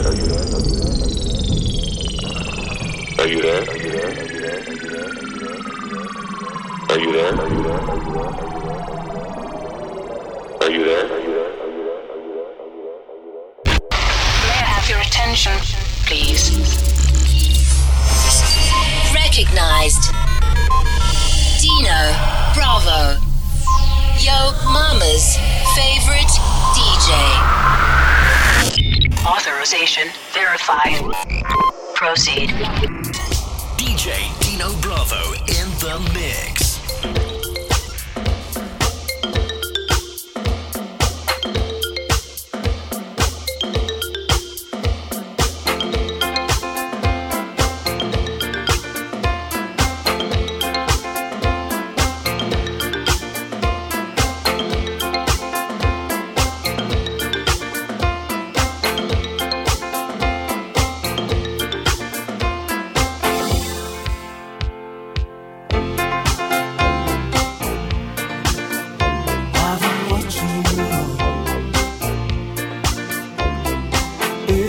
Are Authorization verified. Proceed. DJ Dino Bravo in the mix.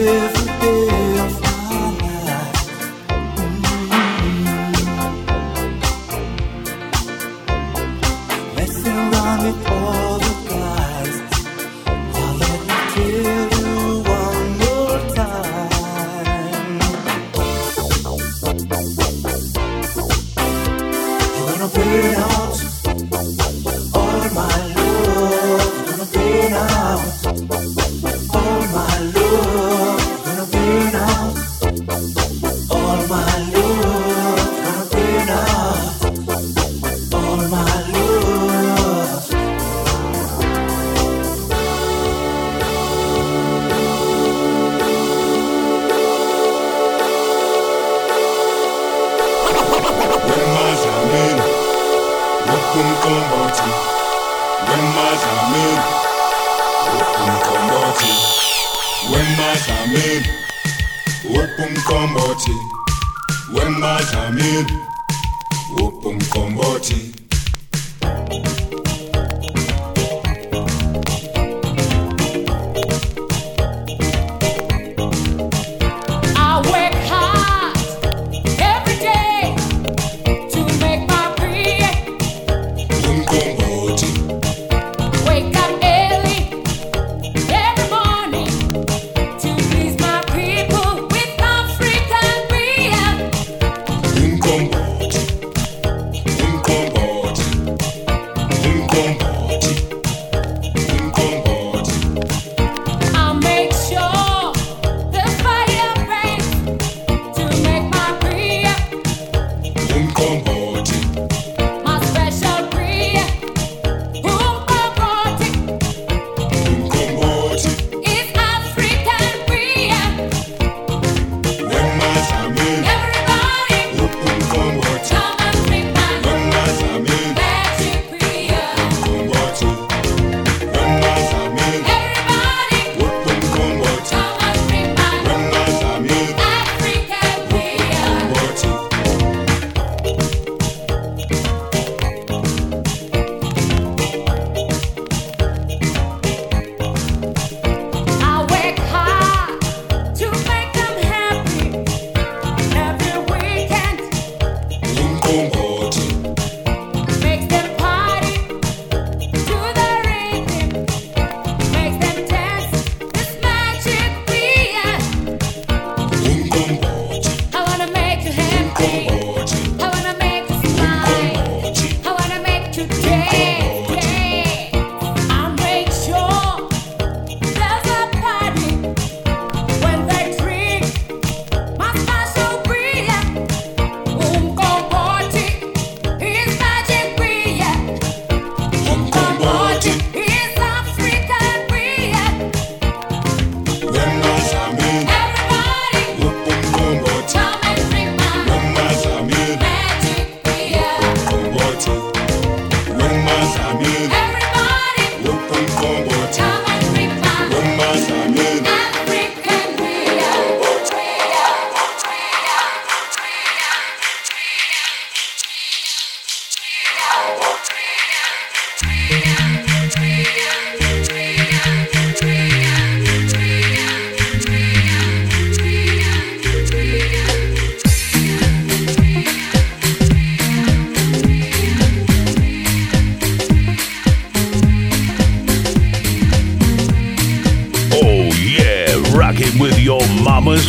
beautiful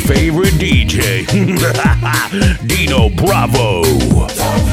favorite DJ, Dino Bravo.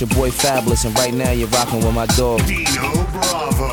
Your boy Fabulous, and right now you're rocking with my dog. Dino Bravo.